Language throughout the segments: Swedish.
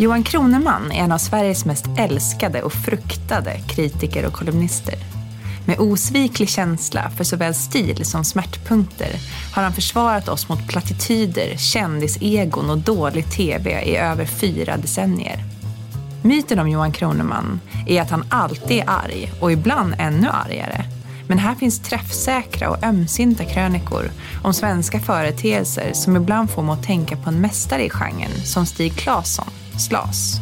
Johan Kroneman är en av Sveriges mest älskade och fruktade kritiker och kolumnister. Med osviklig känsla för såväl stil som smärtpunkter har han försvarat oss mot plattityder, kändisegon och dålig tv i över fyra decennier. Myten om Johan Kroneman är att han alltid är arg och ibland ännu argare. Men här finns träffsäkra och ömsinta krönikor om svenska företeelser som ibland får mig att tänka på en mästare i genren som Stig Claesson, Slas.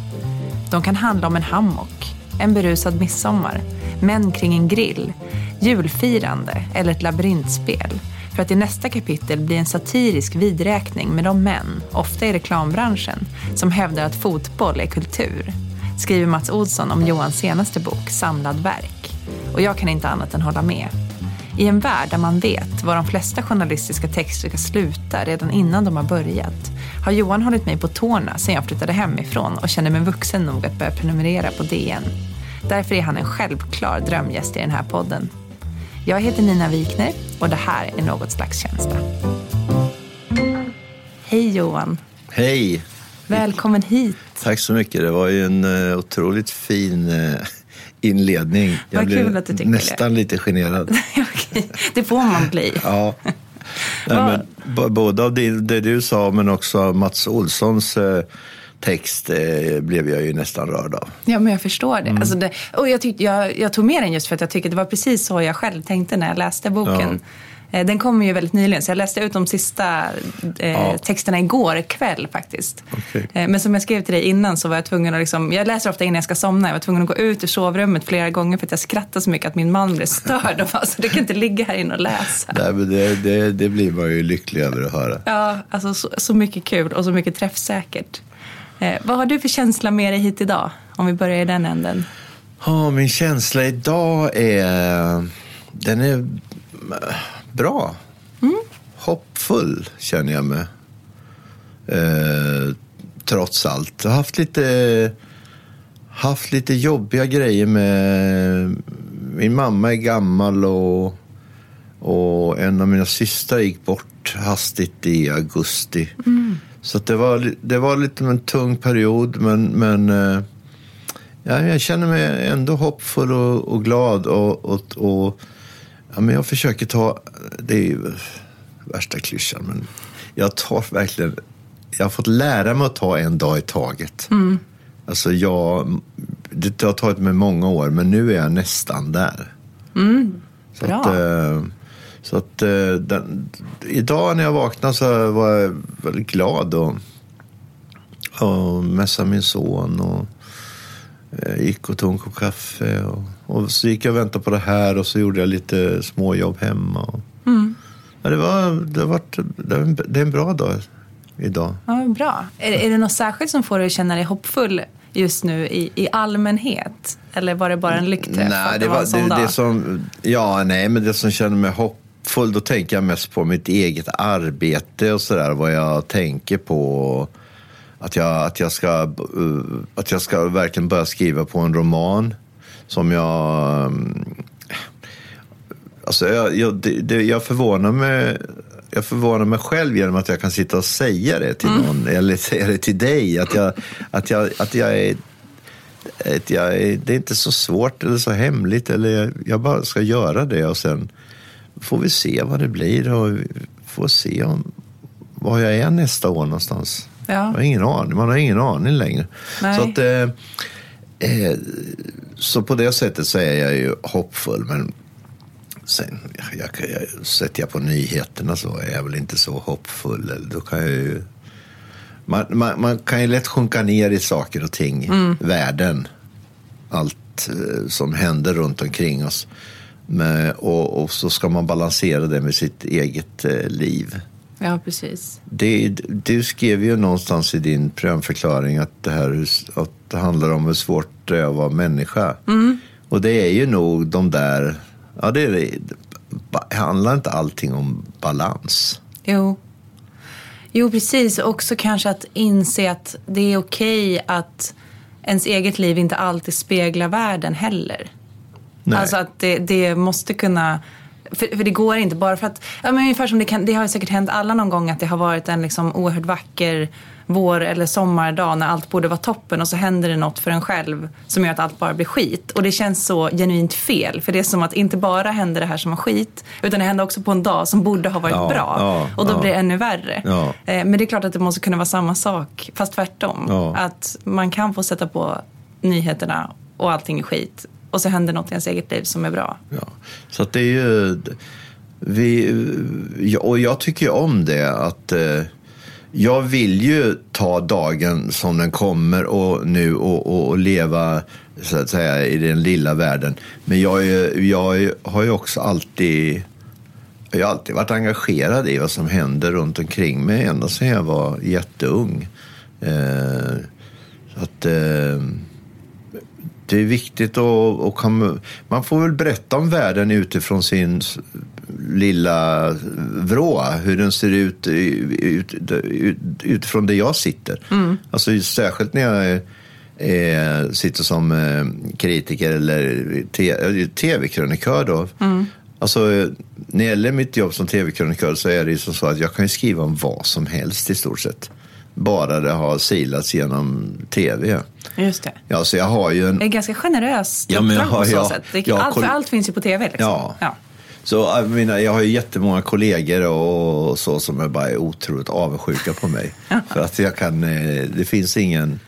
De kan handla om en hammock, en berusad midsommar, män kring en grill, julfirande eller ett labyrintspel. För att i nästa kapitel bli en satirisk vidräkning med de män, ofta i reklambranschen, som hävdar att fotboll är kultur. Skriver Mats Olsson om Johans senaste bok Samlad verk. Och jag kan inte annat än hålla med. I en värld där man vet var de flesta journalistiska texter ska sluta redan innan de har börjat har Johan hållit mig på tårna sedan jag flyttade hemifrån och känner mig vuxen nog att börja prenumerera på DN. Därför är han en självklar drömgäst i den här podden. Jag heter Nina Wikner och det här är Något slags känsla. Hej Johan! Hej! Välkommen hit! Tack så mycket. Det var ju en uh, otroligt fin uh, inledning. Jag Vad kul att du tycker nästan det. lite generad. Det får man bli. ja. Nej, men, både av det, det, du sa men också av Mats Olssons uh, text eh, blev jag ju nästan rörd av. Ja, men jag förstår det. Mm. Alltså det och jag, tyck, jag, jag, tog med den just för att jag tycker det var precis så jag själv tänkte när jag läste boken. Ja. Eh, den kom ju väldigt nyligen, så jag läste ut de sista eh, ja. texterna igår kväll faktiskt. Okay. Eh, men som jag skrev till dig innan så var jag tvungen att liksom, jag läser ofta innan jag ska somna, jag var tvungen att gå ut ur sovrummet flera gånger för att jag skrattade så mycket att min man blev störd. och alltså, du kan inte ligga här inne och läsa. Nej, men det, det, det, blir man ju lycklig över att höra. Ja, alltså så, så mycket kul och så mycket träffsäkert. Eh, vad har du för känsla med dig hit idag? Om vi börjar i den änden. Ja, min känsla idag är... Den är bra. Mm. Hoppfull känner jag mig. Eh, trots allt. Jag har haft lite, haft lite jobbiga grejer med... Min mamma är gammal och, och en av mina systrar gick bort hastigt i augusti. Mm. Så det, var, det var lite en tung period, men, men eh, ja, jag känner mig ändå hoppfull och, och glad. Och, och, och, ja, men jag försöker ta, det är ju värsta klyschan, men jag tar verkligen, jag har fått lära mig att ta en dag i taget. Mm. Alltså jag, det har tagit mig många år, men nu är jag nästan där. Mm. Bra. Så att, eh, så att eh, den, idag när jag vaknade så var jag väldigt glad och, och mässade min son och gick och tog en kopp kaffe. Och, och, så gick jag och väntade på det här och så gjorde jag lite småjobb hemma. Och, mm. ja, det, var, det, var, det är en bra dag idag. Ja, bra. Är, är det något särskilt som får dig att känna dig hoppfull just nu i, i allmänhet? Eller var det bara en lyckträff? Nej, det, var, det, det, som, ja, nej, men det som känner mig hopp full, då tänker jag mest på mitt eget arbete och sådär. Vad jag tänker på. Att jag, att, jag ska, uh, att jag ska verkligen börja skriva på en roman som jag... Um, alltså jag, jag, det, jag, förvånar mig, jag förvånar mig själv genom att jag kan sitta och säga det till mm. någon, eller säga det till dig. Att jag, att jag, att jag är jag, det är inte så svårt eller så hemligt. Eller jag bara ska göra det och sen får vi se vad det blir och får se om, var jag är nästa år någonstans. Ja. Jag har ingen aning. Man har ingen aning längre. Nej. Så, att, eh, eh, så på det sättet så är jag ju hoppfull. Men sen jag, jag, jag, sätter jag på nyheterna så är jag väl inte så hoppfull. Då kan jag ju, man, man, man kan ju lätt sjunka ner i saker och ting, mm. världen. Allt eh, som händer runt omkring oss. Med, och, och, så ska man balansera det med sitt eget eh, liv. Ja, precis. Det, du skrev ju någonstans i din programförklaring att det, här, att det handlar om hur svårt det är att vara människa. Mm. Och det är ju nog de där... Ja, det, det handlar inte allting om balans? Jo. Jo, precis. Också kanske att inse att det är okej att ens eget liv inte alltid speglar världen heller. Nej. Alltså att det, det måste kunna... För, för, det går inte bara för att... Ja, men ungefär som det, kan, det har säkert hänt alla någon gång att det har varit en liksom oerhört vacker vår eller sommardag när allt borde vara toppen och så händer det något för en själv som gör att allt bara blir skit. Och det känns så genuint fel. För det är som att inte bara händer det här som var skit utan det händer också på en dag som borde ha varit Ja, bra. ja, och då ja. blir det ännu värre. Eh, Men det är klart att det måste kunna vara samma sak, fast tvärtom. Att man kan få sätta på nyheterna och allting är skit. Och så händer något i ens eget liv som är bra. Ja. Så att det är ju... Vi, och jag tycker ju om det att eh, jag vill ju ta dagen som den kommer och nu och, och, och leva så att säga i den lilla världen. Men jag, är, jag har ju också alltid jag har alltid varit engagerad i vad som händer runt omkring mig ända sedan jag var jätteung. Eh, så att, eh, det är viktigt att och kan, man får väl berätta om världen utifrån sin lilla vrå, hur den ser ut, ut, ut utifrån där jag sitter. Alltså särskilt när jag är, sitter som eh, kritiker eller te- tv-krönikör då. Alltså, när det gäller mitt jobb som tv-krönikör så är det ju som så att jag kan skriva om vad som helst i stort sett. Bara det har silats genom tv. Just det. Ja, så jag har ju en... Det är ganska generöst Ja, men jag har- på så ja, sätt. Det, ja, allt, koll- allt finns ju på tv. Liksom. Ja. Ja. Så jag, menar, jag har ju jättemånga kollegor och så som är bara otroligt avundsjuka på mig. För att jag kan, eh, det finns ingen,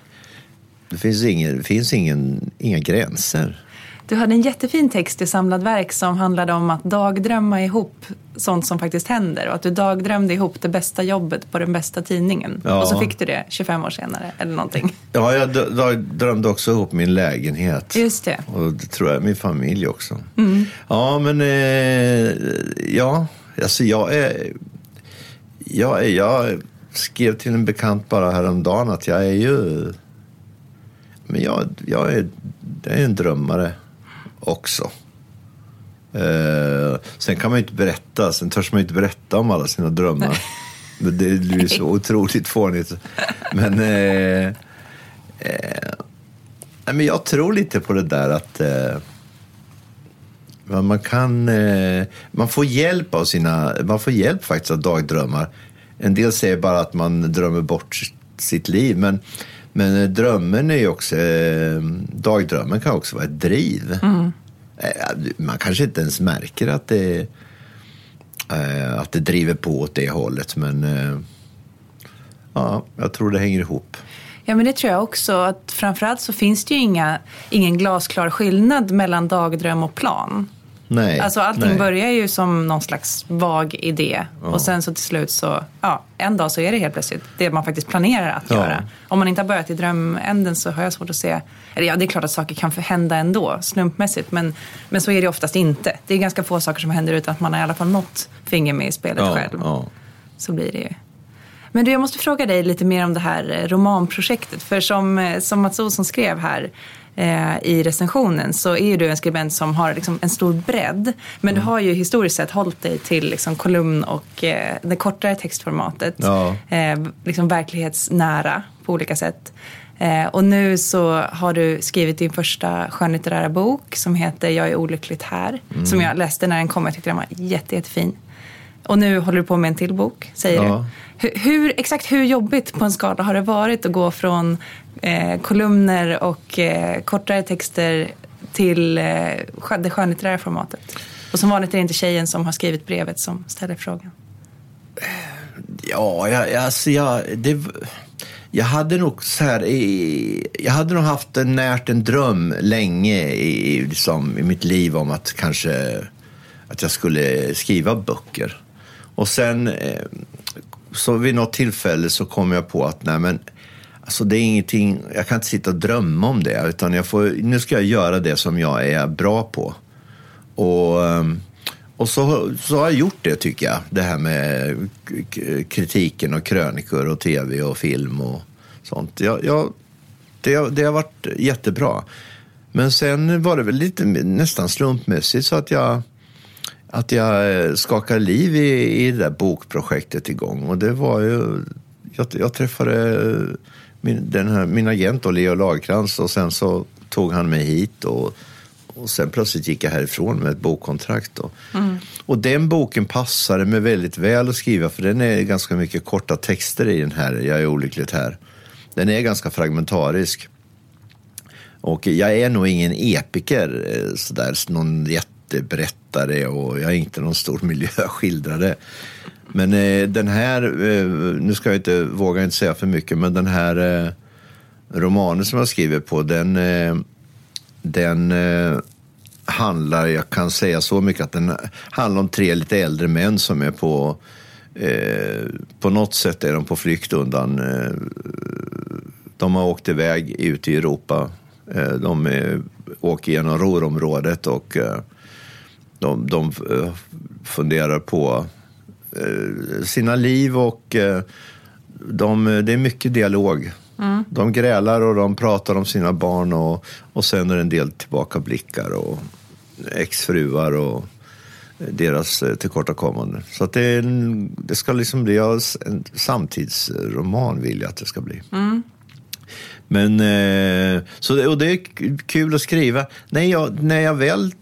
det finns ingen, det finns ingen, inga gränser. Du hade en jättefin text i Samlad verk som handlade om att dagdrömma ihop sånt som faktiskt händer och att du dagdrömde ihop det bästa jobbet på den bästa tidningen. Ja. Och så fick du det 25 år senare eller någonting. Ja, jag d- d- drömde också ihop min lägenhet. Just det. Och det tror jag min familj också. Ja, men eh, ja, alltså jag är, jag är, jag skrev till en bekant bara häromdagen att jag är ju, men jag, jag är, jag är en drömmare också. Eh, sen kan man ju inte berätta, sen törs man ju inte berätta om alla sina drömmar. Det blir så otroligt fånigt. Men, eh, eh, nej, men jag tror lite på det där att eh, man kan, eh, man får hjälp av sina, man får hjälp faktiskt av dagdrömmar. En del säger bara att man drömmer bort sitt liv, men, men eh, drömmen är ju också, eh, dagdrömmen kan också vara ett driv. Eh, Man kanske inte ens märker att det, att det driver på åt det hållet, men ja, jag tror det hänger ihop. Ja, men det tror jag också. Att framförallt så finns det ju inga, ingen glasklar skillnad mellan dagdröm och plan. Nej, Alltså allting nej. börjar ju som någon slags vag idé och sen så till slut så, ja, en dag så är det helt plötsligt det man faktiskt planerar att Ja. göra. Om man inte har börjat i drömänden så har jag svårt att se, eller ja det är klart att saker kan hända ändå slumpmässigt men, men så är det oftast inte. Det är ganska få saker som händer utan att man har i alla fall något finger med i spelet Ja, själv. ja. Så blir det ju. Men du, jag måste fråga dig lite mer om det här eh, romanprojektet. För som, eh, som Mats Olsson skrev här i recensionen så är du en skribent som har liksom en stor bredd. Men Mm. du har ju historiskt sett hållit dig till liksom kolumn och eh, det kortare textformatet. Ja. Eh, liksom verklighetsnära på olika sätt. Eh, och nu så har du skrivit din första skönlitterära bok som heter Jag är olyckligt här. Mm. Som jag läste när den kom. Jag tyckte den var jätte, jättefin. Och nu håller du på med en till bok, säger Ja. du. Hur, hur, exakt hur jobbigt på en skala har det varit att gå från eh, kolumner och eh, kortare texter till eh, det skönlitterära formatet? Och som vanligt är det inte tjejen som har skrivit brevet som ställer frågan. Ja, jag, alltså jag, det, jag hade nog så här, jag hade nog haft en, närt en dröm länge i, liksom, i mitt liv om att kanske att jag skulle skriva böcker. Och sen eh, så vid något tillfälle så kom jag på att nej men alltså det är ingenting, jag kan inte sitta och drömma om det utan jag får, nu ska jag göra det som jag är bra på. Och, ehm, och så, så har jag gjort det tycker jag. Det här med kritiken och krönikor och tv och film och sånt. Jag, jag, det, har- det har varit jättebra. Men sen var det väl lite nästan slumpmässigt så att jag, att jag eh, skakade liv i, i det där bokprojektet igång. Och det var ju, jag, jag träffade min, den här, min agent då, Leo Lagercrantz och sen så tog han mig hit och, och sen plötsligt gick jag härifrån med ett bokkontrakt. Då. Mm. Och den boken passade mig väldigt väl att skriva för den är ganska mycket korta texter i den här, Jag är olyckligt här. Den är ganska fragmentarisk. Och jag är nog ingen epiker, eh, sådär, någon författare och jag är inte någon stor miljöskildrare. Men eh, den här, eh, nu ska jag inte, våga inte säga för mycket, men den här eh, romanen som jag skriver på, den, eh, den eh, handlar, jag kan säga så mycket att den handlar om tre lite äldre män som är på, eh, på något sätt är de på flykt undan, eh, de har åkt iväg ut i Europa, eh, de eh, åker genom Ruhrområdet och de, de funderar på sina liv och de, det är mycket dialog Mm. De grälar och de pratar om sina barn och, och sen är det en del tillbakablickar och exfruar och deras eh, tillkortakommanden. Så att det, det ska liksom bli en samtidsroman vill jag att det ska bli. Mm. Men, eh, så och det är kul att skriva. När jag, när jag väl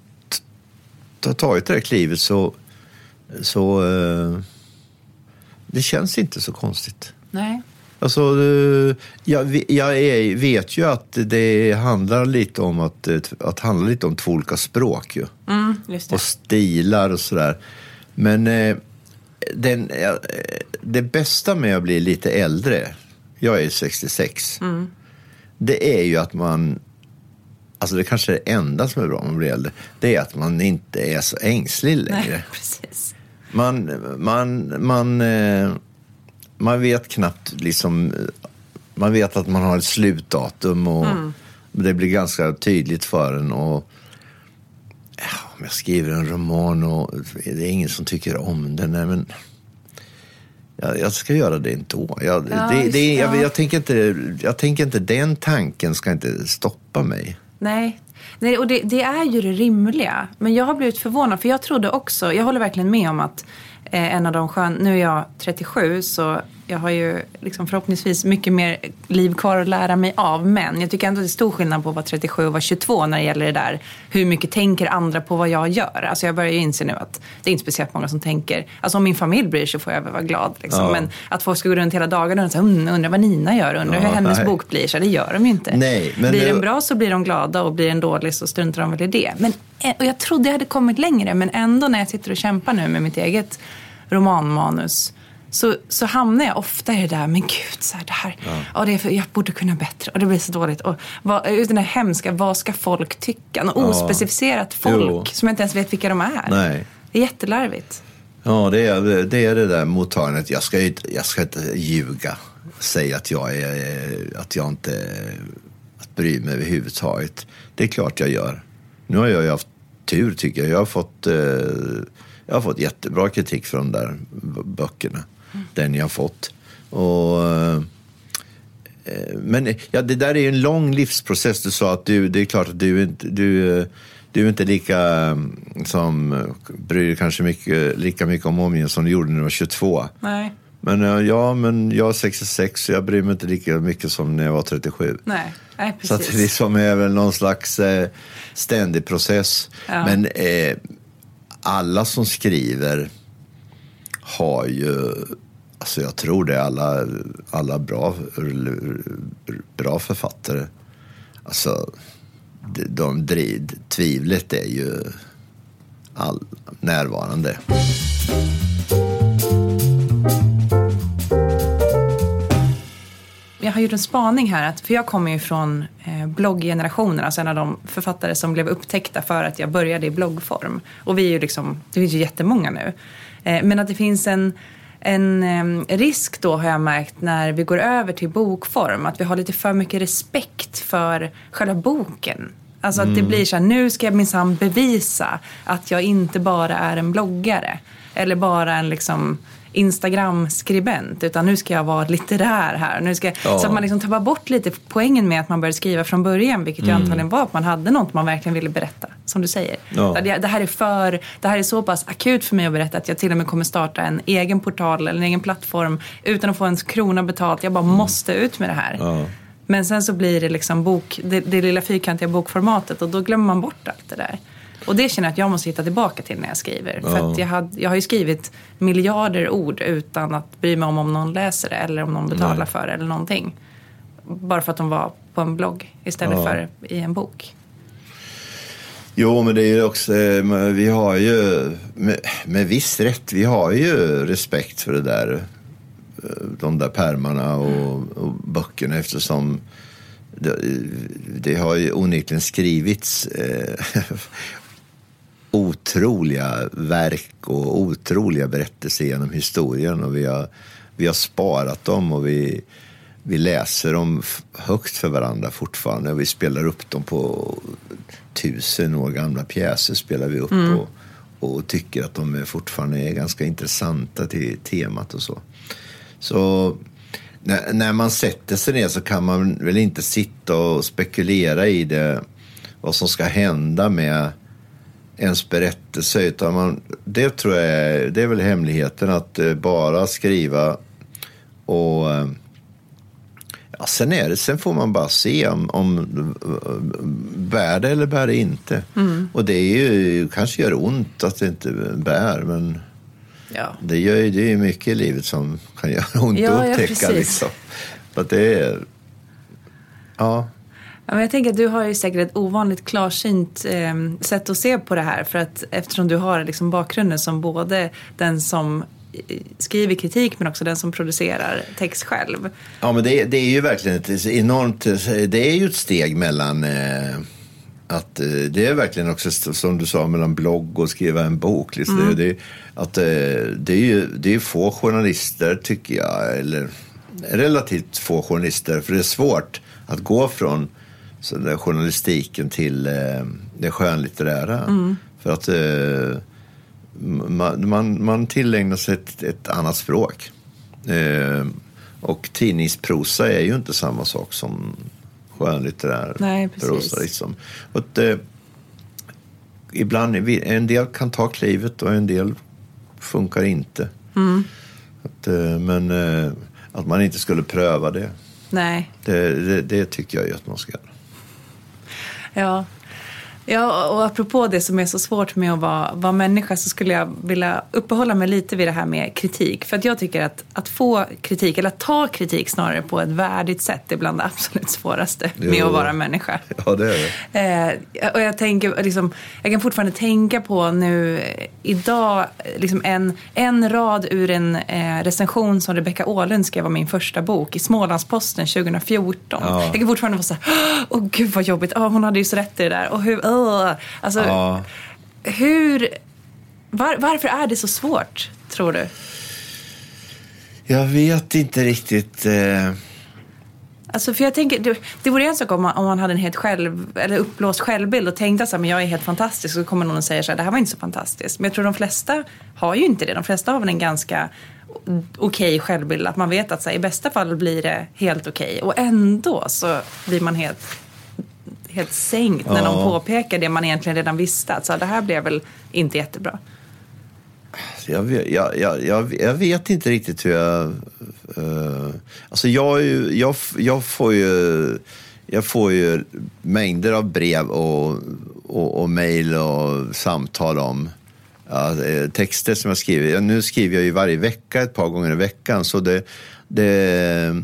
har tagit det här klivet så, så eh, det känns inte så konstigt. Nej. Alltså, eh, jag, jag är, vet ju att det handlar lite om att, att handla lite om två olika språk ju. Mm, och stilar och sådär. Men eh, den, det bästa med att bli lite äldre, jag är 66, mm. det är ju att man Alltså det kanske är det enda som är bra med att bli äldre. Det är att man inte är så ängslig längre. Nej, precis. Man, man, man, eh, man vet knappt liksom, man vet att man har ett slutdatum och mm. det blir ganska tydligt för en. Och, om jag skriver en roman och det är ingen som tycker om den, nej, men jag, jag ska göra det ändå. Jag, ja, det, det, jag, jag, tänker inte, jag tänker inte, den tanken ska inte stoppa mig. Nej, Nej, och det, det, är ju det rimliga. Men jag har blivit förvånad, för jag trodde också, jag håller verkligen med om att eh, en av de skön, nu är jag 37 så jag har ju liksom förhoppningsvis mycket mer liv kvar att lära mig av. Men jag tycker ändå att det är stor skillnad på att vara 37 och vara 22 när det gäller det där. Hur mycket tänker andra på vad jag gör? Alltså jag börjar ju inse nu att det är inte speciellt många som tänker. Alltså om min familj bryr sig får jag väl vara glad. Liksom. Ja. Men att folk ska gå runt hela dagarna och säga mm, vad Nina gör, undrar ja, hur hennes nej. bok blir. Så det gör de ju inte. Nej, men blir den bra så blir de glada och blir den dålig så struntar de väl i det. Men, eh, och jag trodde jag hade kommit längre men ändå när jag sitter och kämpar nu med mitt eget romanmanus så, så hamnar jag ofta i det där, men gud, så här, det här, ja. Ja, det är för, jag borde kunna bättre och det blir så dåligt. Och vad, den där hemska, vad ska folk tycka? Något ja. ospecificerat folk jo. som jag inte ens vet vilka de är. Nej. Det är jättelarvigt. Ja, det är det, är det där mottagandet. Jag ska, inte, jag ska inte ljuga, säga att jag, är, att jag inte att bryr mig överhuvudtaget. Det är klart jag gör. Nu har jag ju haft tur tycker jag. Jag har fått, eh, jag har fått jättebra kritik för de där böckerna den jag fått. Och, eh, men ja, det där är ju en lång livsprocess. Du sa att du, det är klart att du inte, du, du är inte lika som bryr dig kanske mycket, lika mycket om omgivningen som du gjorde när du var 22. Nej. Men ja, men jag är 66 så jag bryr mig inte lika mycket som när jag var 37. Nej, Nej precis. Så att det liksom är väl någon slags eh, ständig process. Ja. Men eh, alla som skriver har ju, alltså jag tror det, alla, alla bra, bra författare, alltså de, de, tvivlet är ju all, närvarande. Jag har gjort en spaning här, för jag kommer ju från eh, blogggenerationen, alltså en av de författare som blev upptäckta för att jag började i bloggform. Och vi är ju liksom, det finns ju jättemånga nu. Eh, men att det finns en, en risk då har jag märkt när vi går över till bokform. Att vi har lite för mycket respekt för själva boken. Alltså att det blir så här, nu ska jag minsann bevisa att jag inte bara är en bloggare. Eller bara en liksom Instagram-skribent utan nu ska jag vara litterär här. Nu ska, ja. Så att man liksom tappar bort lite poängen med att man började skriva från början vilket mm. ju antagligen var att man hade något man verkligen ville berätta. Som du säger. Ja. Det, här är för, det här är så pass akut för mig att berätta att jag till och med kommer starta en egen portal eller en egen plattform utan att få en krona betalt. Jag bara mm. måste ut med det här. Ja. Men sen så blir det liksom bok, det, det lilla fyrkantiga bokformatet och då glömmer man bort allt det där. Och det känner jag att jag måste hitta tillbaka till när jag skriver. Ja. För jag, hade, jag har ju skrivit miljarder ord utan att bry mig om om någon läser det eller om någon betalar Nej. för det eller någonting. Bara för att de var på en blogg istället Ja. för i en bok. Jo, men det är ju också, eh, vi har ju med, med viss rätt, vi har ju respekt för det där, de där pärmarna och, och böckerna eftersom det, det har ju onekligen skrivits eh, otroliga verk och otroliga berättelser genom historien och vi har, vi har sparat dem och vi, vi läser dem högt för varandra fortfarande och vi spelar upp dem på tusen år gamla pjäser spelar vi upp och, och tycker att de fortfarande är ganska intressanta till temat och så. Så när, när man sätter sig ner så kan man väl inte sitta och spekulera i det, vad som ska hända med ens berättelse. Utan man, det tror jag är, det är väl hemligheten att eh, bara skriva och eh, ja, sen, är det, sen får man bara se om, om bär det eller bär det inte. Och det är ju, kanske gör ont att det inte bär men Ja. det, gör ju, det är ju mycket i livet som kan göra ont Ja, att ja, upptäcka. precis. liksom. Att det är... Ja, Ja, men jag tänker att du har ju säkert ett ovanligt klarsynt eh, sätt att se på det här. För att eftersom du har liksom bakgrunden som både den som eh, skriver kritik men också den som producerar text själv. ja men det, det är ju verkligen ett enormt... Det är ju ett steg mellan... Eh, att, eh, det är verkligen också som du sa mellan blogg och skriva en bok. Liksom. Det, det, att, eh, det är ju det är få journalister tycker jag, eller relativt få journalister, för det är svårt att gå från så där journalistiken till eh, det skönlitterära. För att eh, man, man, man tillägnar sig ett, ett annat språk. Eh, och tidningsprosa är ju inte samma sak som skönlitterär Nej, precis. prosa. Liksom. Och att, eh, ibland, en del kan ta klivet och en del funkar inte. Mm. Att, eh, men eh, att man inte skulle pröva det, Nej, det, det, det tycker jag ju att man ska göra. ja. Ja, och apropå det som är så svårt med att vara, vara människa så skulle jag vilja uppehålla mig lite vid det här med kritik. För att jag tycker att, att få kritik, eller att ta kritik snarare på ett värdigt sätt är bland det absolut svåraste med Jo. att vara människa. Ja, det är det. Eh, och jag, tänker, liksom, jag kan fortfarande tänka på nu eh, idag, liksom en, en rad ur en eh, recension som Rebecca Åhlund skrev om min första bok i Smålandsposten 2014. Ja. Jag kan fortfarande vara så här, åh gud vad jobbigt, oh, hon hade ju så rätt i det där. Och hur, alltså, Ja. hur, var, varför är det så svårt, tror du? Jag vet inte riktigt. Eh, Alltså för jag tänker, det, det vore en sak om man, om man hade en helt själv, eller uppblåst självbild och tänkte att jag är helt fantastisk och så kommer någon och säger så här, det här var inte så fantastiskt. Men jag tror de flesta har ju inte det. De flesta har väl en ganska okej självbild. Att man vet att så här, i bästa fall blir det helt okej. Och ändå så blir man helt, helt sänkt när Ja. någon påpekar det man egentligen redan visste. Att så det här blev väl inte jättebra. Jag vet, jag, jag, jag, vet inte riktigt hur jag... eh, alltså jag, jag, jag får ju... Jag får ju mängder av brev och, och, och mejl och samtal om ja, eh, texter som jag skriver. Nu skriver jag ju varje vecka, ett par gånger i veckan. Så det, det,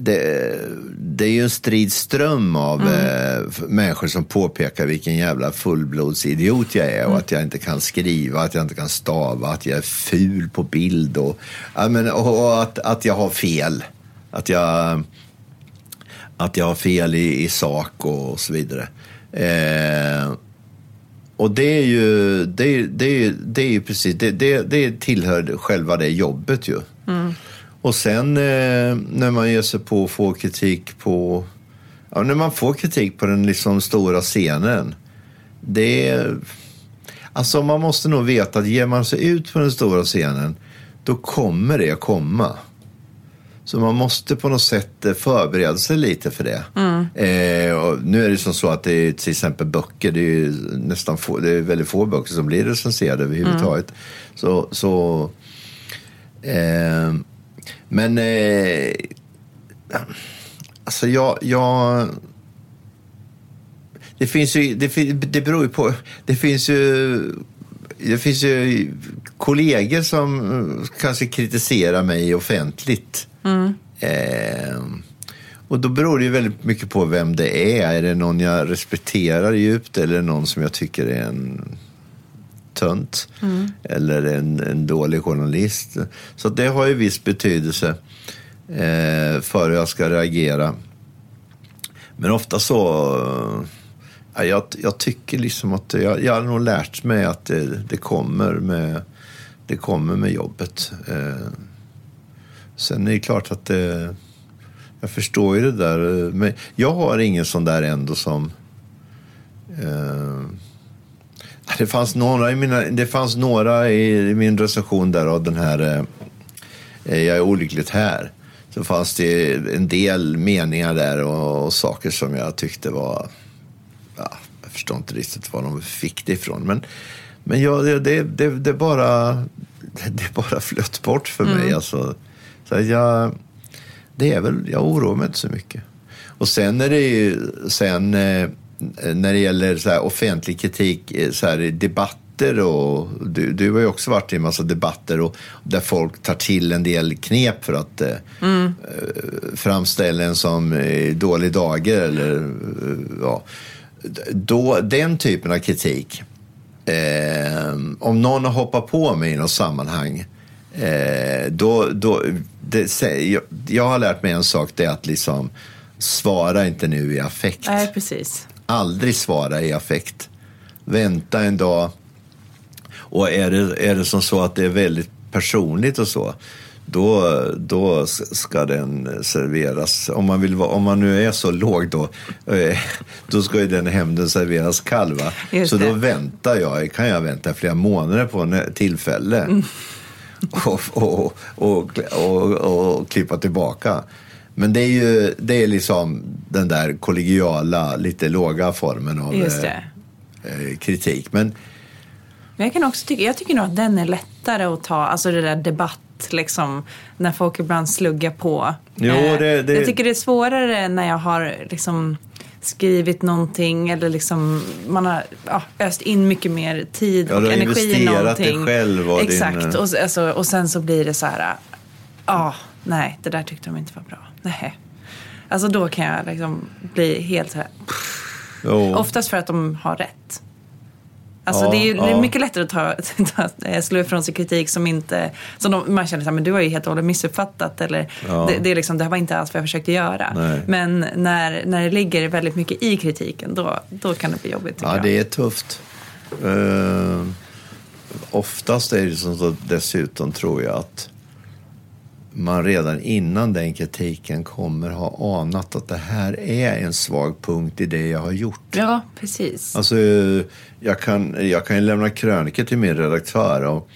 det, det är ju en strid ström av eh, f- människor som påpekar vilken jävla fullblodsidiot jag är och att jag inte kan skriva, att jag inte kan stava, att jag är ful på bild och, ja, men, och, och att, att jag har fel. Att jag, att jag har fel i, i sak och, så vidare. Eh, och det är ju, det är, det det är ju precis, det, det, det tillhör själva det jobbet ju. Och sen eh, när man ger sig på att få kritik på, ja, när man får kritik på den liksom stora scenen. Det alltså man måste nog veta att ger man sig ut på den stora scenen, då kommer det komma. Så man måste på något sätt eh, förbereda sig lite för det. Eh, och nu är det som så att det är till exempel böcker, det är nästan få, det är väldigt få böcker som blir recenserade överhuvudtaget. Så, så eh, men eh, Alltså jag, jag... Det finns ju, det, det beror ju på, det finns ju, det finns ju kollegor som kanske kritiserar mig offentligt. Mm. Eh, och då beror det ju väldigt mycket på vem det är. Är det någon jag respekterar djupt eller någon som jag tycker är en tönt? Mm. Eller en, en dålig journalist? Så det har ju viss betydelse eh, för hur jag ska reagera. Men ofta så... Ja, jag, jag tycker liksom att jag, jag har nog lärt mig att det, det, kommer, med, det kommer med jobbet. Eh, sen är det klart att det jag förstår ju det där. Men jag har ingen sån där ändå som... Eh, det, fanns några i mina, det fanns några i min recension där av den här eh, Jag är olyckligt här. Så fanns det en del meningar där och, och saker som jag tyckte var... Ja, jag förstår inte riktigt var de fick det ifrån. Men, men ja, det, det, det, det bara, det bara flöt bort för mm. mig. Alltså, så jag det är väl, jag oroar mig inte så mycket. Och sen är det ju, sen eh, när det gäller så här offentlig kritik, eh, så här debatter och du, du har ju också varit i en massa debatter och där folk tar till en del knep för att eh, mm. framställa en som dålig dager eller ja. Då, den typen av kritik, eh, om någon har hoppat på mig i något sammanhang Eh, då, då, det, jag, jag har lärt mig en sak, det är att liksom svara inte nu i affekt. Nej, precis. Aldrig svara i affekt. Vänta en dag. Och är det, är det som så att det är väldigt personligt och så, då, då ska den serveras. Om man, vill om man nu är så låg då, eh, då ska ju den hämnden serveras kall. Så då väntar jag, kan jag vänta flera månader på en tillfälle. Mm och, och, och, och, och klippa tillbaka. Men det är ju det är liksom den där kollegiala, lite låga formen av eh, eh, kritik. Men, men jag kan också tycka, jag tycker nog att den är lättare att ta, alltså det där debatt, liksom, när folk ibland sluggar på. Jo, eh, det, det... Jag tycker det är svårare när jag har liksom skrivit någonting eller liksom man har ja, öst in mycket mer tid och energi i någonting. Ja, själv och Exakt, din... och, alltså, och sen så blir det så här, ja, ah, nej, det där tyckte de inte var bra. Nej. Alltså då kan jag liksom bli helt så här, Oftast för att de har rätt. Alltså ja, det är ju ja. mycket lättare att ta, ta, slå ifrån sig kritik som inte, som de, man känner att du har ju helt och hållet missuppfattat eller ja. det, det, är liksom, det här var inte alls vad jag försökte göra. Nej. Men när, när det ligger väldigt mycket i kritiken då, då kan det bli jobbigt. Ja, jag. det är tufft. Uh, oftast är det så dessutom tror jag att man redan innan den kritiken kommer ha anat att det här är en svag punkt i det jag har gjort. Ja, precis. Alltså, jag kan, jag kan lämna krönikor till min redaktör och,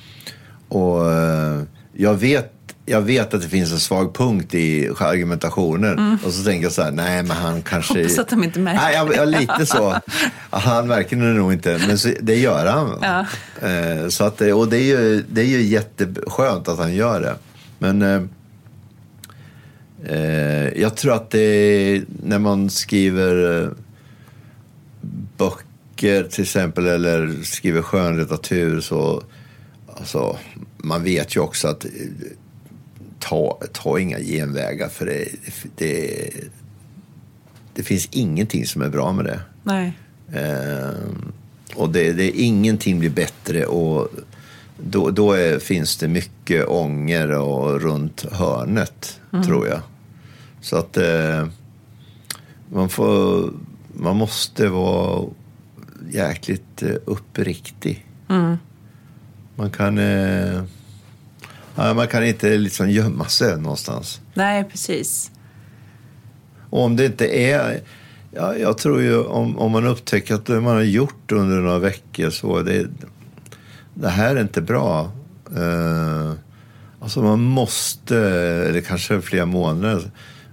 och eh, jag vet jag vet att det finns en svag punkt i argumentationen. Mm. Och så tänker jag så här, nej men han kanske... Hoppas att de inte märker. Nej, jag, jag, lite så. Han märker det nog inte, men så, det gör han. Ja. Eh, så att, och det är, ju, det är ju jätteskönt att han gör det. Men eh, eh, jag tror att det när man skriver eh, böcker till exempel eller skriver skönlitteratur så alltså, man vet ju också att eh, ta, ta inga genvägar för det, det, det finns ingenting som är bra med det. Nej. Eh, och det, det, ingenting blir bättre och då, då är, finns det mycket ånger och runt hörnet, mm. tror jag. Så att eh, man, får, man måste vara jäkligt eh, uppriktig. Mm. Man kan... Eh, ja, man kan inte liksom gömma sig någonstans. Nej, precis. Och om det inte är... Ja, jag tror ju om, om man upptäcker att det man har gjort under några veckor så det, det här är inte bra. Uh, alltså man måste, eller kanske flera månader,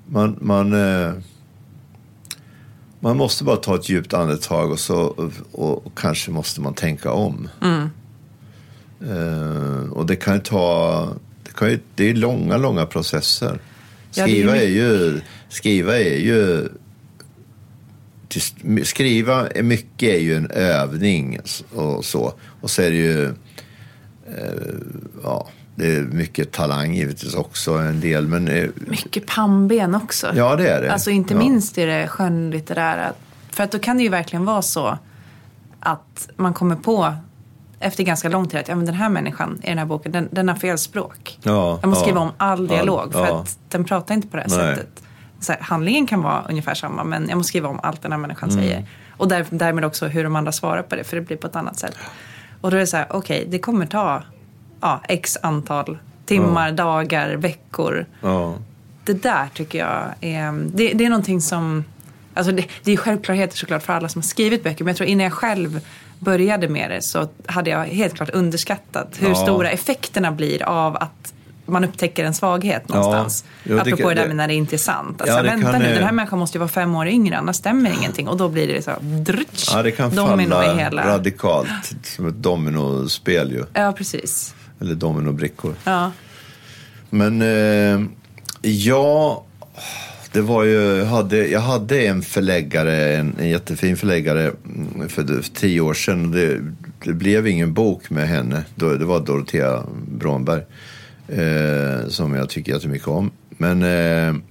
man, man, uh, man måste bara ta ett djupt andetag och, så, och, och kanske måste man tänka om. Mm. Uh, och det kan ju ta, det, kan ju, det är långa, långa processer. Ja, det är ju Skriva är ju... Skriva är ju... till- Skriva är mycket är ju en övning och så. Och så är det ju... Eh, ja, det är mycket talang givetvis också en del. Men eh, Mycket pannben också. ja, det är det. Alltså inte ja. minst i det skönlitterära. För att då kan det ju verkligen vara så att man kommer på efter ganska lång tid att ja, men den här människan i den här boken, den, den har fel språk. Ja, jag måste ja. skriva om all dialog för att den pratar inte på det här Nej. sättet. Så här, handlingen kan vara ungefär samma men jag måste skriva om allt den här människan Mm. säger. Och där, därmed också hur de andra svarar på det för det blir på ett annat sätt. Och då är det så här, okej det kommer ta ja, x antal timmar, dagar, veckor Ja. det där tycker jag är, det, det är någonting som, alltså det, det är självklarheter såklart för alla som har skrivit böcker, men jag tror innan jag själv började med det så hade jag helt klart underskattat hur Ja. stora effekterna blir av att man upptäcker en svaghet någonstans. Det Apropå kan- det där med när det inte är sant. Alltså, Ja, vänta kan, nu, den här människan måste ju vara fem år yngre, annars stämmer ingenting. Och då blir det så, drutsch, ja, det kan domino falla i hela... radikalt. Som ett dominospel ju. Ja, precis. Eller dominobrickor. Ja. Men eh, ja, det var ju, jag hade, jag hade en förläggare, en, en jättefin förläggare mm, för, för tio år sedan. Det, det blev ingen bok med henne. Det var Dorotea Bromberg eh, som jag tycker jättemycket om. Men eh,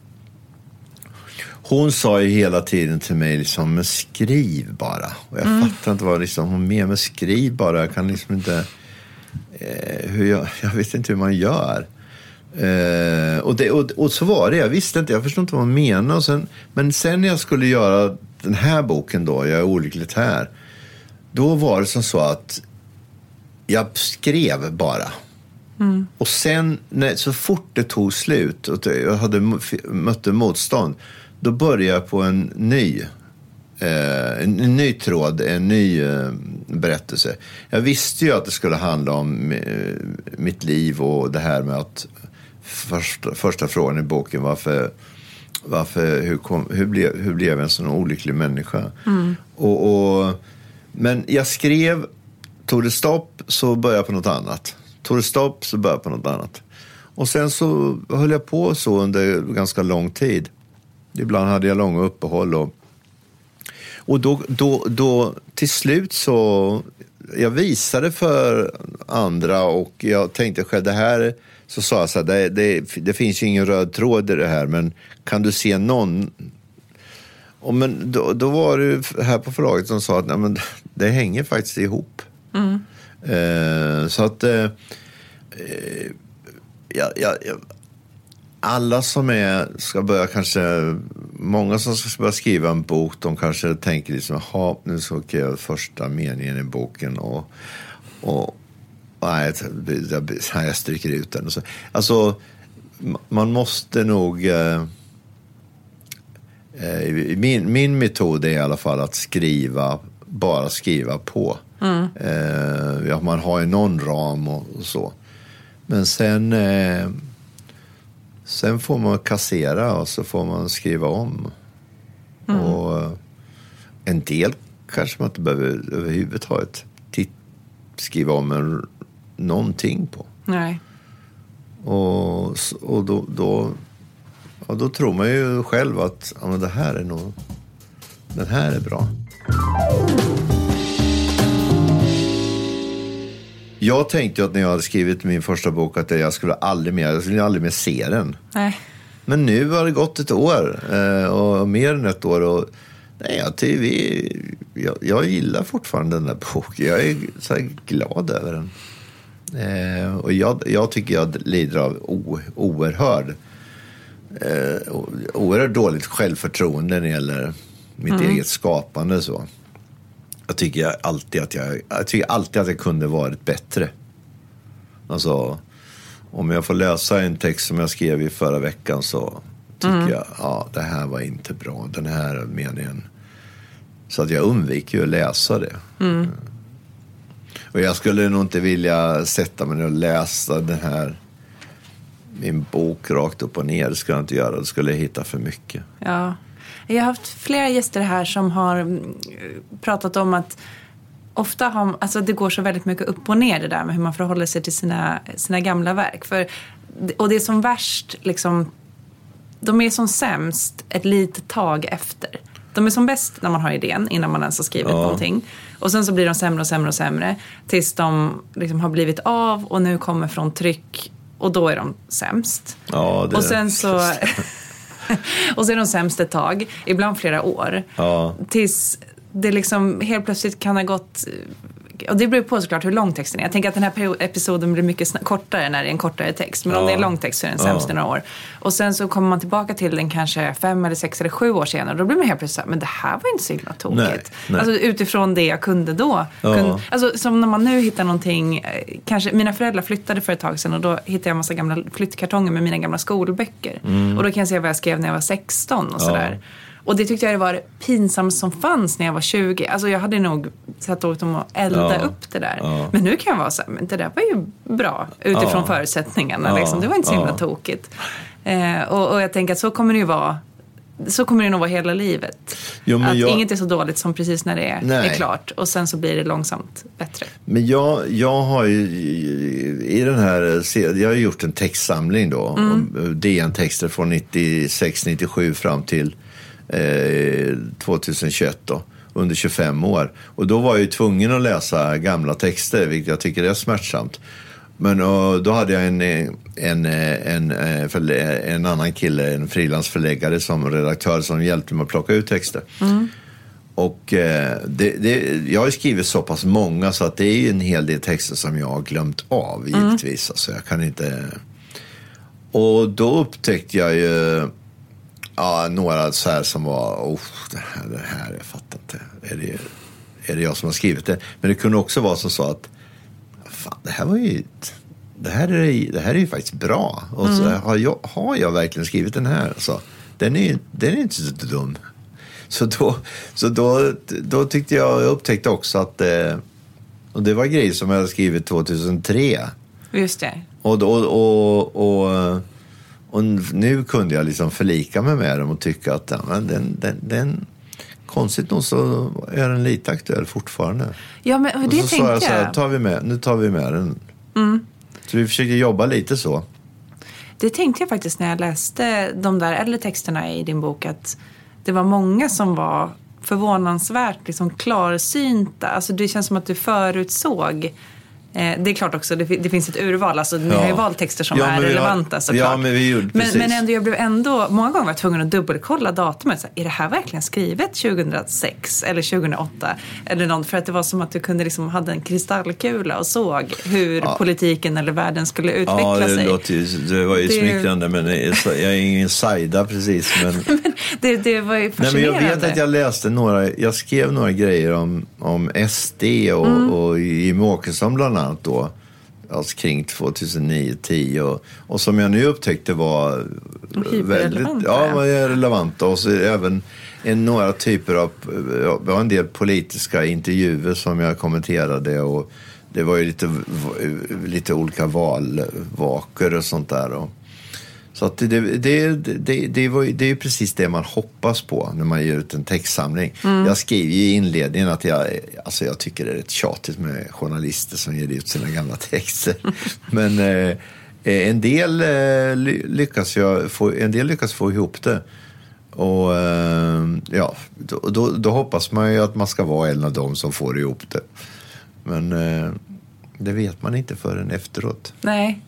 hon sa ju hela tiden till mig liksom, men skriv bara. Och jag fattar inte vad liksom, hon menar med skriv bara. Jag kan liksom inte, eh, hur jag, jag vet inte hur man gör. Eh, och, det, och, och så var det, jag visste inte, jag förstod inte vad hon menade. Sen, men sen när jag skulle göra den här boken då, Jag är olyckligt här. Då var det som så att jag skrev bara. Och sen, när, så fort det tog slut och jag hade mötte motstånd, då började jag på en ny, eh, en, en ny tråd, en ny eh, berättelse. Jag visste ju att det skulle handla om eh, mitt liv och det här med att första, första frågan i boken, varför, varför hur, kom, hur, blev, hur blev jag en sån olycklig människa? Och, och, men jag skrev, tog det stopp så började jag på något annat. Tog det stopp så började jag på något annat. Och sen så höll jag på så under ganska lång tid. Ibland hade jag långa uppehåll. Och, och då, då, då till slut så, jag visade för andra och jag tänkte själv, det här, så sa jag så här, det, det, det finns ju ingen röd tråd i det här, men kan du se någon och men då, då var det här på förlaget som sa att nej, men det hänger faktiskt ihop. Mm. Eh, så att eh, eh, ja, ja, ja, alla som är, ska börja kanske, många som ska börja skriva en bok, de kanske tänker liksom, jaha, nu ska jag skriva första meningen i boken och, och nej, jag, jag, stryker ut den. Och så. Alltså, man måste nog Eh, eh Min, min metod är i alla fall att skriva, bara skriva på. Eh, ja, man har ju någon ram och, och så. Men sen, eh, sen får man kassera och så får man skriva om. Och eh, en del kanske man inte behöver överhuvudtaget skriva om en, någonting på. Nej. Och, och då, då, ja, då tror man ju själv att ja, men det här är nog, den här är bra. Jag tänkte att när jag hade skrivit min första bok att jag skulle aldrig mer, jag skulle aldrig mer se den. Nej. Men nu har det gått ett år eh, och mer än ett år. Och, nej, jag, vi, jag, jag gillar fortfarande den där boken. Jag är så glad över den. Eh, och jag, jag tycker jag lider av o, oerhörd, eh, oerhört dåligt självförtroende när det gäller mitt eget skapande. Så. Jag tycker jag alltid att jag, jag tycker alltid att jag kunde varit bättre. Alltså, om jag får läsa en text som jag skrev i förra veckan så tycker jag, ja, det här var inte bra, den här meningen. Så att jag undviker ju att läsa det. Och jag skulle nog inte vilja sätta mig ner och läsa den här, min bok rakt upp och ner. Det skulle jag inte göra, då skulle jag hitta för mycket. Ja. Jag har haft flera gäster här som har mm, pratat om att ofta har, alltså det går så väldigt mycket upp och ner det där med hur man förhåller sig till sina, sina gamla verk. För, och det är som värst liksom de är som sämst ett litet tag efter. De är som bäst när man har idén, innan man ens har skrivit Ja. någonting. Och sen så blir de sämre och sämre och sämre. Tills de liksom har blivit av och nu kommer från tryck. Och då är de sämst. Ja, och sen så... och så är de sämst ett tag, ibland flera år. Ja. Tills det liksom helt plötsligt kan ha gått... Och det beror på såklart hur lång texten är. Jag tänker att den här episoden blir mycket kortare när det är en kortare text. Men om Ja. det är lång text så är den sämst i några år. Och sen så kommer man tillbaka till den kanske fem eller sex eller sju år senare. Då blir man helt plötsligt så här, men det här var inte så himla tokigt. Nej, nej. Alltså utifrån det jag kunde då. Ja. Kunde, alltså som när man nu hittar någonting. eh, Kanske, mina föräldrar flyttade för ett tag sedan och då hittade jag en massa gamla flyttkartonger med mina gamla skolböcker. Och då kan jag se vad jag skrev när jag var 16 och Mm. Ja. Och det tyckte jag var det pinsammaste som fanns när jag var 20. Alltså jag hade nog satt åt dem att elda Ja. upp det där. Ja. Men nu kan jag vara så här, men det där var ju bra utifrån Ja. förutsättningarna. Liksom. Det var inte så himla tokigt. Eh, och, och jag tänker att så kommer det ju vara. Så kommer det nog vara hela livet. Jo, att jag- inget är så dåligt som precis när det är, Nej. är klart. Och sen så blir det långsamt bättre. Men jag, jag har ju i den här, jag har gjort en textsamling då. om DN-texter från 96-97 fram till eh, 2021 då. Under 25 år. Och då var jag ju tvungen att läsa gamla texter, vilket jag tycker är smärtsamt. Men och, då hade jag en, eh, en, eh, en, eh, en annan kille, en frilansförläggare som redaktör som hjälpte mig att plocka ut texter. Och eh, det, det, jag har ju skrivit så pass många så att det är ju en hel del texter som jag har glömt av givetvis. Alltså, jag kan inte... Och då upptäckte jag ju ja, några så här som var, oh, det här, det här, jag fattar inte. Är det, är det jag som har skrivit det? Men det kunde också vara som så att, fan, det här var ju, det här är, det här är ju faktiskt bra. Och så har jag, har jag verkligen skrivit den här? Så, den, är, den är inte så dum. Så då, så då, då tyckte jag, jag upptäckte också att, eh, och det var grejer som jag hade skrivit 2003. Just det. Och, och, och, och, och nu kunde jag liksom förlika mig med dem och tycka att ja, men den, den, den, konstigt nog så är den lite aktuell fortfarande. Ja, men Och det så sa tänkte jag så här, tar vi med, nu tar vi med den. Så vi försöker jobba lite så. Det tänkte jag faktiskt när jag läste de där äldre texterna i din bok. Att det var många som var förvånansvärt liksom klarsynta. Alltså det känns som att du förutsåg. Eh, det är klart också, det, fi- det finns ett urval. Alltså, ni Ja. har ju valt texter som Ja, är men vi har- relevanta såklart. ja, men vi gjorde- men, men ändå, jag blev ändå, många gånger var jag tvungen att dubbelkolla datumet. Så här, är det här verkligen skrivet 2006 eller 2008? Eller något, för att det var som att du kunde liksom, hade en kristallkula och såg hur politiken eller världen skulle utveckla Ja, det, sig. låter det var ju Det- smickrande, men jag är ingen Saida precis. Men, Det, det var ju Nej, men fascinerande. jag vet att jag läste några, jag skrev några grejer om, om SD och, Mm. och Jimmie Åkesson bland annat då. Alltså kring 2009-10 och, och som jag nu upptäckte var väldigt ja, var relevanta. Och så även en, några typer av, det var en del politiska intervjuer som jag kommenterade och det var ju lite, lite olika valvakor och sånt där. Och, så att det, det, det, det, var, det är ju precis det man hoppas på när man ger ut en textsamling. Jag skriver ju i inledningen att jag, alltså jag tycker det är rätt tjatigt med journalister som ger ut sina gamla texter. Men eh, en, del, eh, ly- lyckas jag få, en del lyckas få ihop det. Och eh, ja, då, då, då hoppas man ju att man ska vara en av dem som får ihop det. Men eh, det vet man inte förrän efteråt. Nej,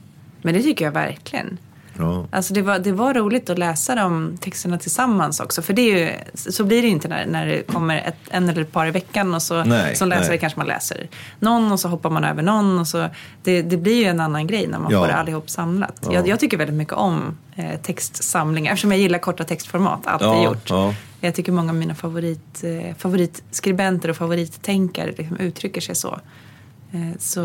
men det tycker jag verkligen. Ja. Alltså det, var, det var roligt att läsa de texterna tillsammans också. För det är ju, så blir det ju inte när, när det kommer ett, en eller ett par i veckan och så Nej, som läsare nej. kanske man läser någon och så hoppar man över någon. Och så, det, det blir ju en annan grej när man Ja. får det allihop samlat. Jag, jag tycker väldigt mycket om eh, textsamlingar eftersom jag gillar korta textformat. Alltid Ja, gjort. ja. Jag tycker många av mina favorit, eh, favoritskribenter och favorittänkare liksom uttrycker sig så. Eh, Så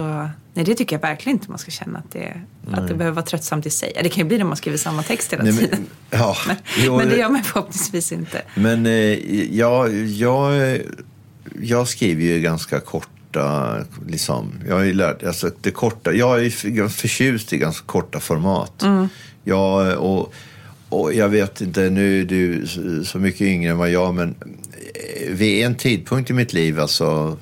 nej, det tycker jag verkligen inte man ska känna att det, att det behöver vara tröttsamt i sig. Ja, Det kan ju bli när man skriver samma text hela Nej, men- tiden. ja, men, jo, men det det- gör man förhoppningsvis inte. Men eh, jag, jag, jag skriver ju ganska korta, liksom. Jag har ju lärt, alltså det korta, jag är förtjust i ganska korta format. Jag, och, och jag vet inte, nu är du så- så mycket yngre än vad jag, men eh, vid en tidpunkt i mitt liv, alltså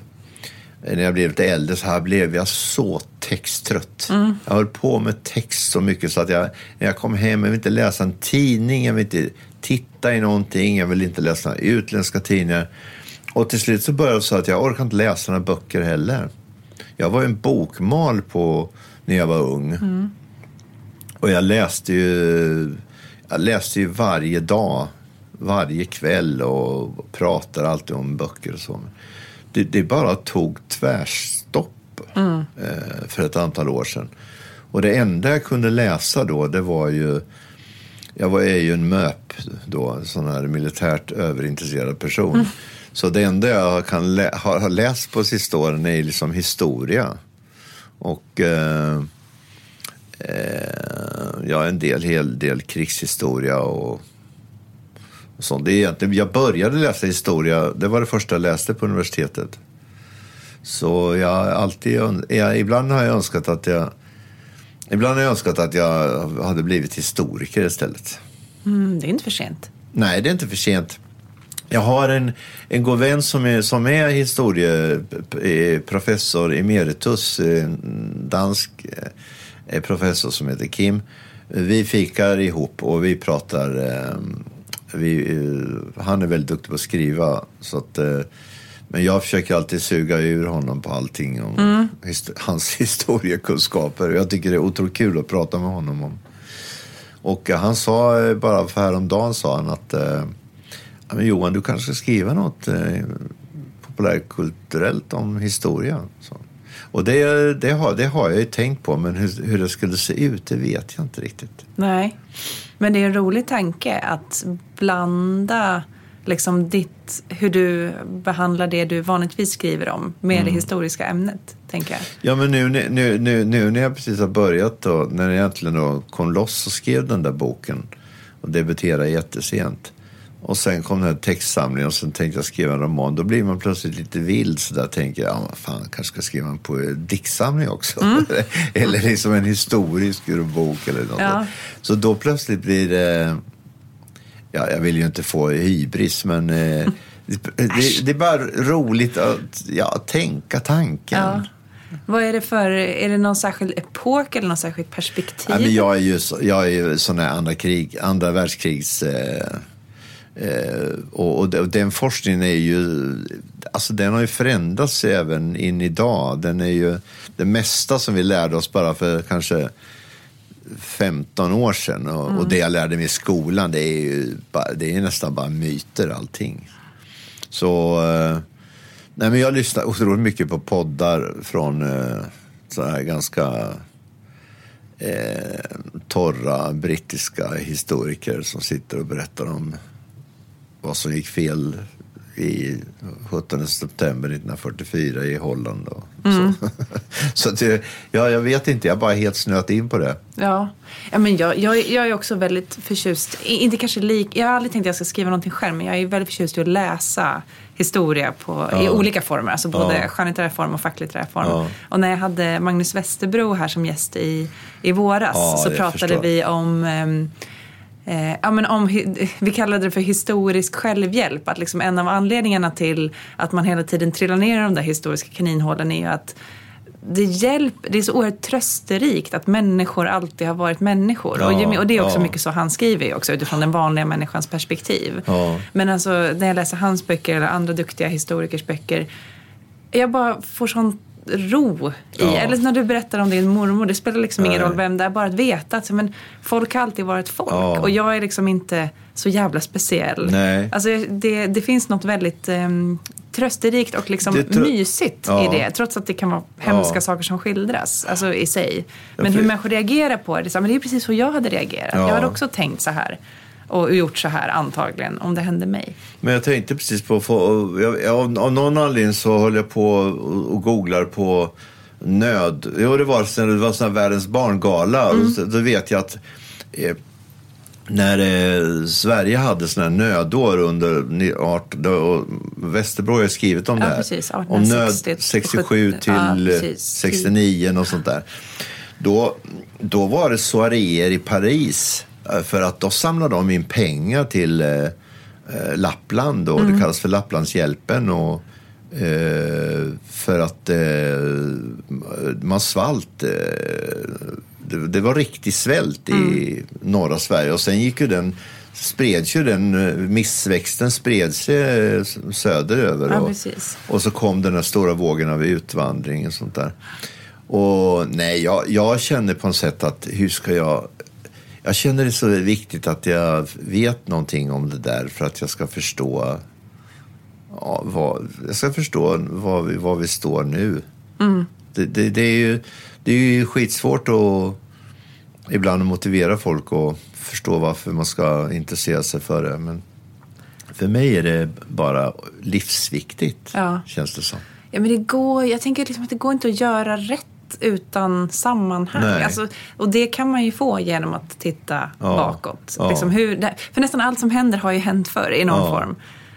när jag blev lite äldre så här blev jag så texttrött. Mm. Jag höll på med text så mycket så att jag, när jag kom hem, jag ville inte läsa en tidning, jag ville inte titta i någonting, jag ville inte läsa utländska tidningar. Och till slut så började det så att jag orkar inte läsa några böcker heller. Jag var ju en bokmal på när jag var ung. Mm. Och jag läste ju, jag läste ju varje dag, varje kväll och pratade alltid om böcker och så. Det, det bara tog tvärstopp Mm. eh, för ett antal år sedan. Och det enda jag kunde läsa då, det var ju jag var, är ju en MÖP då, en sån här militärt överintresserad person. Mm. Så det enda jag kan lä- har, har läst på sista åren är liksom historia. Och eh, eh, ja, en del, hel del krigshistoria och, sånt. Det är egentligen, jag började läsa historia, det var det första jag läste på universitetet. Så jag alltid, jag, ibland har jag önskat att jag Ibland har jag önskat att jag hade blivit historiker istället. Mm, det är inte för sent. Nej, det är inte för sent. Jag har en, en god vän som är, som är historieprofessor emeritus, en dansk eh, professor som heter Kim. Vi fikar ihop och vi pratar. eh, Vi, eh, han är väldigt duktig på att skriva. Så att, eh, men jag försöker alltid suga ur honom på allting om hist- hans historiekunskaper. Jag tycker det är otroligt kul att prata med honom om. Och eh, han sa bara för häromdagen sa han att eh, "Ja, men Johan, du kanske ska skriva något populärkulturellt om historia. Så. Och det, det, har, det har jag ju tänkt på, men hur, hur det skulle se ut, det vet jag inte riktigt. Nej, men det är en rolig tanke att blanda liksom ditt, hur du behandlar det du vanligtvis skriver om med det historiska ämnet, tänker jag. Ja, men nu, nu, nu, nu när jag precis har börjat då, när jag egentligen då kom loss och skrev den där boken och debuterade jättesent. Och sen kom den här textsamlingen och sen tänkte jag skriva en roman. Då blir man plötsligt lite vild så där tänker jag, ja, fan, jag kanske ska skriva en på diktsamling också. eller liksom en historisk bok eller något. Ja. Så då plötsligt blir det, ja, jag vill ju inte få hybris, men eh, det, det, är bara roligt att ja, tänka tanken. Ja. Vad är det för, är det någon särskild epok eller någon särskilt perspektiv? Ja, men jag är ju, jag är ju sån här andra, krig, andra världskrigs... Eh, Eh, och, och, den forskningen är ju... Alltså den har ju förändrats även in idag. Den är ju... Det mesta som vi lärde oss bara för kanske 15 år sedan och, och det jag lärde mig i skolan det är ju bara, det är nästan bara myter allting. Så... Eh, nej, men jag lyssnar otroligt mycket på poddar från eh, så här ganska eh, torra brittiska historiker som sitter och berättar om vad som gick fel i 17 september 1944 i Holland. Och så så det- ja, jag vet inte, jag bara helt snöat in på det. Ja, ja men jag, jag, jag är också väldigt förtjust, i- inte kanske lik, jag har aldrig tänkt att jag ska skriva någonting själv, men jag är väldigt förtjust i att läsa historia på, i Ja. olika former, alltså både Ja. skönlitterär form och facklitterär form. Ja. Och när jag hade Magnus Westerbro här som gäst i, i våras Ja, så pratade förstår. vi om ehm, Eh, ja, men om, vi kallade det för historisk självhjälp. Att liksom en av anledningarna till att man hela tiden trillar ner i de där historiska kaninhålen är ju att det, hjälp, det är så oerhört trösterikt att människor alltid har varit människor. Ja, och, och det är också ja. mycket så han skriver också utifrån den vanliga människans perspektiv. Ja. Men alltså när jag läser hans böcker eller andra duktiga historikers böcker. Jag bara får sån ro i. Ja. Eller när du berättar om din mormor. Det spelar liksom ingen Nej. roll vem det är. Bara att veta att men, folk har alltid varit folk. Ja. Och jag är liksom inte så jävla speciell. Nej. Alltså, det, det finns något väldigt um, trösterikt och liksom mysigt Ja. i det. Trots att det kan vara hemska saker som skildras alltså, i sig. Men hur människor reagerar på det, det är, precis så jag hade reagerat. Ja. Jag hade också tänkt så här. Och gjort så här antagligen om det hände mig. Men jag tänkte precis på, för, jag, av, av någon anledning så höll jag på och, och googlar på nöd. Jo, det var, sen- det var sån här världens barngala. Och så, då vet jag att eh, när eh, Sverige hade såna här nödår under ni- art, då, och Västerbro har skrivit om Ja, det här. precis. om 1860 nöd 67 till Ja, eh, precis. 69 och sånt där. Då, då var det soaréer i Paris. Eh, För att då samlade de in pengar till eh, eh, Lappland och Mm. det kallas för Lapplandshjälpen. Och, Eh, för att eh, man svalt. Eh, det, det, var riktig svält i mm. norra Sverige och sen gick ju den spreds ju den, missväxten spred sig eh, söderöver. Ja, och, och, så kom den här stora vågen av utvandring och sånt där. Och nej, jag, jag känner på något sätt att hur ska jag... Jag känner det så viktigt att jag vet någonting om det där för att jag ska förstå ja, vad, jag ska förstå var vi, var vi står nu. Mm. Det, det, det, är ju, det är ju skitsvårt att ibland motivera folk att förstå varför man ska intressera sig för det. Men för mig är det bara livsviktigt, ja. känns det som. Ja, men det går, jag tänker liksom att det går inte att göra rätt utan sammanhang. Alltså, och det kan man ju få genom att titta ja. bakåt. Ja. Liksom hur, för nästan allt som händer har ju hänt förr i någon form.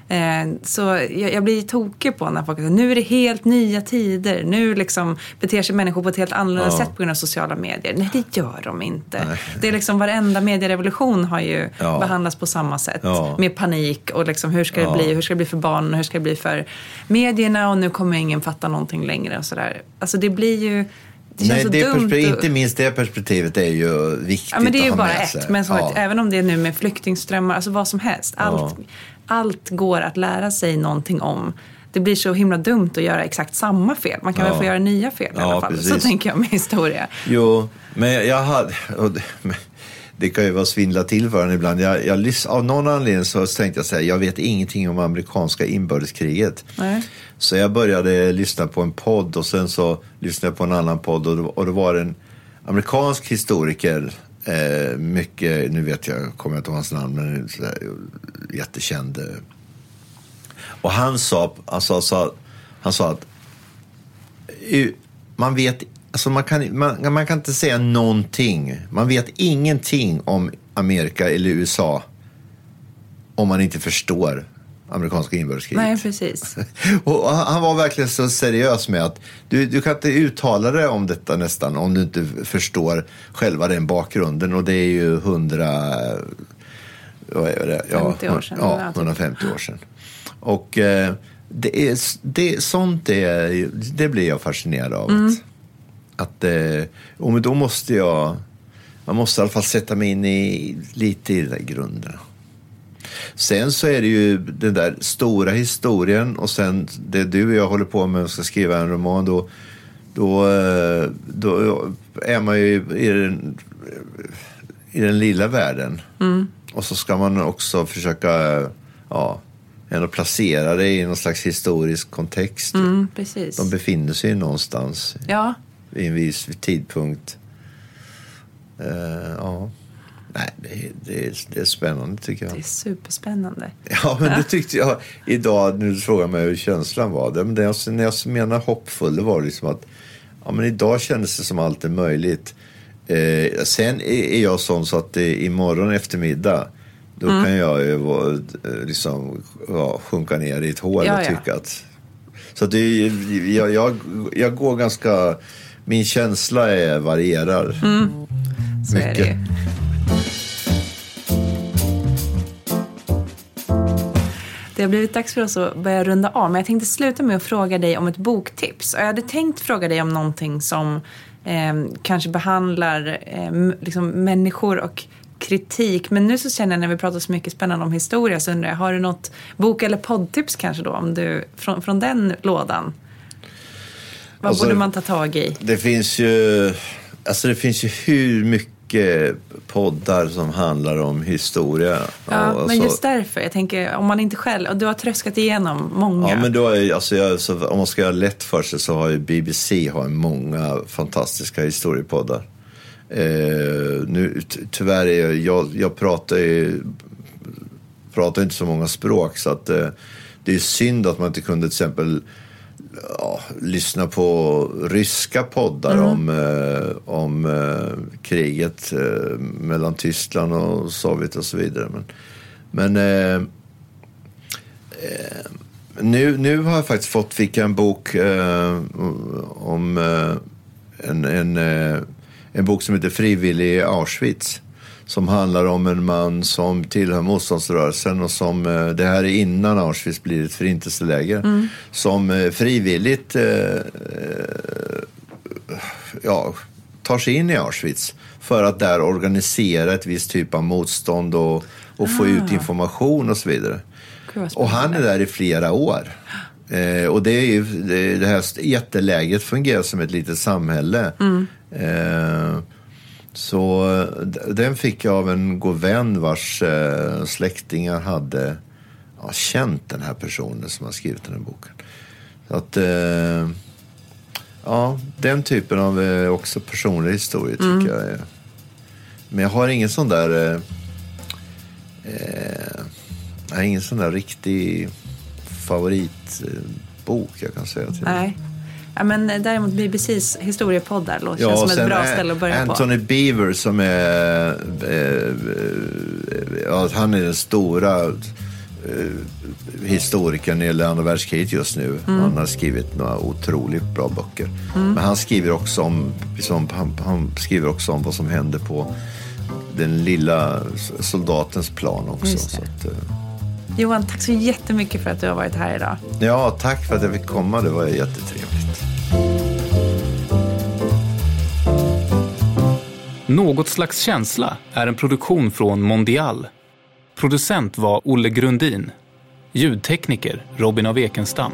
Eh, så jag, jag, blir tokig på när folk säger nu är det helt nya tider. Nu liksom beter sig människor på ett helt annorlunda ja. sätt på grund av sociala medier. Nej, det gör de inte. Nej. Det är liksom varenda medierevolution har ju ja. behandlats på samma sätt. Ja. Med panik och liksom hur ska det bli? Hur ska det bli för barnen? Hur ska det bli för medierna? Och nu kommer ingen fatta någonting längre och sådär. Alltså det blir ju det Nej, det inte minst det perspektivet är ju viktigt ja, men Det är ju bara ett. Men ja. även om det är nu med flyktingströmmar, alltså vad som helst. Allt, ja allt går att lära sig någonting om. Det blir så himla dumt att göra exakt samma fel. Man kan ja. väl få göra nya fel i alla fall. Precis. Så tänker jag med historia. Jo, men jag hade... Det kan ju vara svindla till för en ibland. Jag, jag, av någon anledning så tänkte jag säga jag vet ingenting om amerikanska inbördeskriget. Nej. Så jag började lyssna på en podd och sen så lyssnade jag på en annan podd och, och det var en amerikansk historiker Eh, mycket, nu vet jag, kommer jag inte ihåg hans namn, men sådär, jättekänd. Och han sa, alltså, sa, han sa att man vet, alltså man kan, man, man kan inte säga någonting. Man vet ingenting om Amerika eller USA om man inte förstår amerikanska inbördeskriget. Nej, precis. och han var verkligen så seriös med att du, du kan inte uttala dig om detta nästan om du inte förstår själva den bakgrunden och det är ju hundra... Vad är det? Ja, 50 år sedan. Ja, 150 år sedan. Och eh, det är, det, sånt är, det blir jag fascinerad av. Mm. Att, eh, och men då måste jag, man måste i alla fall sätta mig in i lite i de där grunderna. Sen så är det ju den där stora historien och sen det du och jag håller på med och ska skriva en roman då, då, eh, då är man ju i den, i den lilla världen. Mm. Och så ska man också försöka ja, ändå placera det i någon slags historisk kontext. Mm, precis. De befinner sig någonstans ja. Vid en viss tidpunkt. Uh, ja. Nej, det, det, är, det är spännande tycker jag. Det är superspännande. Ja, men det tyckte jag idag när du frågade mig hur känslan var. Det, men det, alltså, när jag menar hoppfull, det var liksom att ja, men idag kändes det som allt är möjligt. Eh, sen är, jag sån så att det, imorgon eftermiddag då mm. kan jag ju liksom, ja, sjunka ner i ett hål ja, och tycka ja. att... Så att det, jag, jag, jag går ganska... Min känsla är varierar. Mm. Så mycket. Det har blivit dags för oss att börja runda av, men jag tänkte sluta med att fråga dig om ett boktips. Och jag hade tänkt fråga dig om någonting som eh, kanske behandlar eh, liksom människor och kritik. Men nu så känner jag när vi pratar så mycket spännande om historia så undrar jag, har du något bok eller poddtips kanske då om du, från, från den lådan? Vad alltså, borde man ta tag i? Det finns ju, alltså det finns ju hur mycket poddar som handlar om historia. Ja, och, men just därför. Jag tänker, om man inte själv, och du har tröskat igenom många. Ja, men då är, alltså jag, så, om man ska göra lätt för sig så har ju BBC har många fantastiska historiepoddar. Eh, nu, tyvärr är jag, jag, jag pratar ju pratar inte så många språk så att eh, det är synd att man inte kunde till exempel ja, lyssna på ryska poddar mm. om, eh, om eh, kriget eh, mellan Tyskland och Sovjet och så vidare. Men, men eh, eh, nu, nu har jag faktiskt fått, fick en bok eh, om en, en, en bok som heter Frivillig i Auschwitz som handlar om en man som tillhör motståndsrörelsen och som, eh, det här är innan Auschwitz blir ett förintelseläger, mm. som eh, frivilligt eh, ja, tar sig in i Auschwitz för att där organisera ett visst typ av motstånd och, och få ah. ut information och så vidare. Och han är där i flera år. Eh, och det är ju, det, det här jätteläget fungerar som ett litet samhälle. Mm. Eh, så den fick jag av en god vän vars eh, släktingar hade ja, känt den här personen som har skrivit den här boken. Så att, eh, ja, den typen av eh, också personlig historia tycker mm. jag är. Men jag har ingen sån där... Eh, jag har ingen sån där riktig favoritbok jag kan säga till Nej. Ja, men däremot BBCs historiepoddar låter ja, som ett bra ställe att börja Anthony på. Anthony Beaver som är... Eh, ja, han är den stora eh, historikern när det gäller andra världskriget just nu. Mm. Han har skrivit några otroligt bra böcker. Mm. Men han skriver, också om, liksom, han, han, skriver också om vad som hände på den lilla soldatens plan också. Så att, eh, Johan, tack så jättemycket för att du har varit här idag. Ja, tack för att jag fick komma. Det var jättetrevligt. Något slags känsla är en produktion från Mondial. Producent var Olle Grundin. Ljudtekniker Robin av Ekenstam.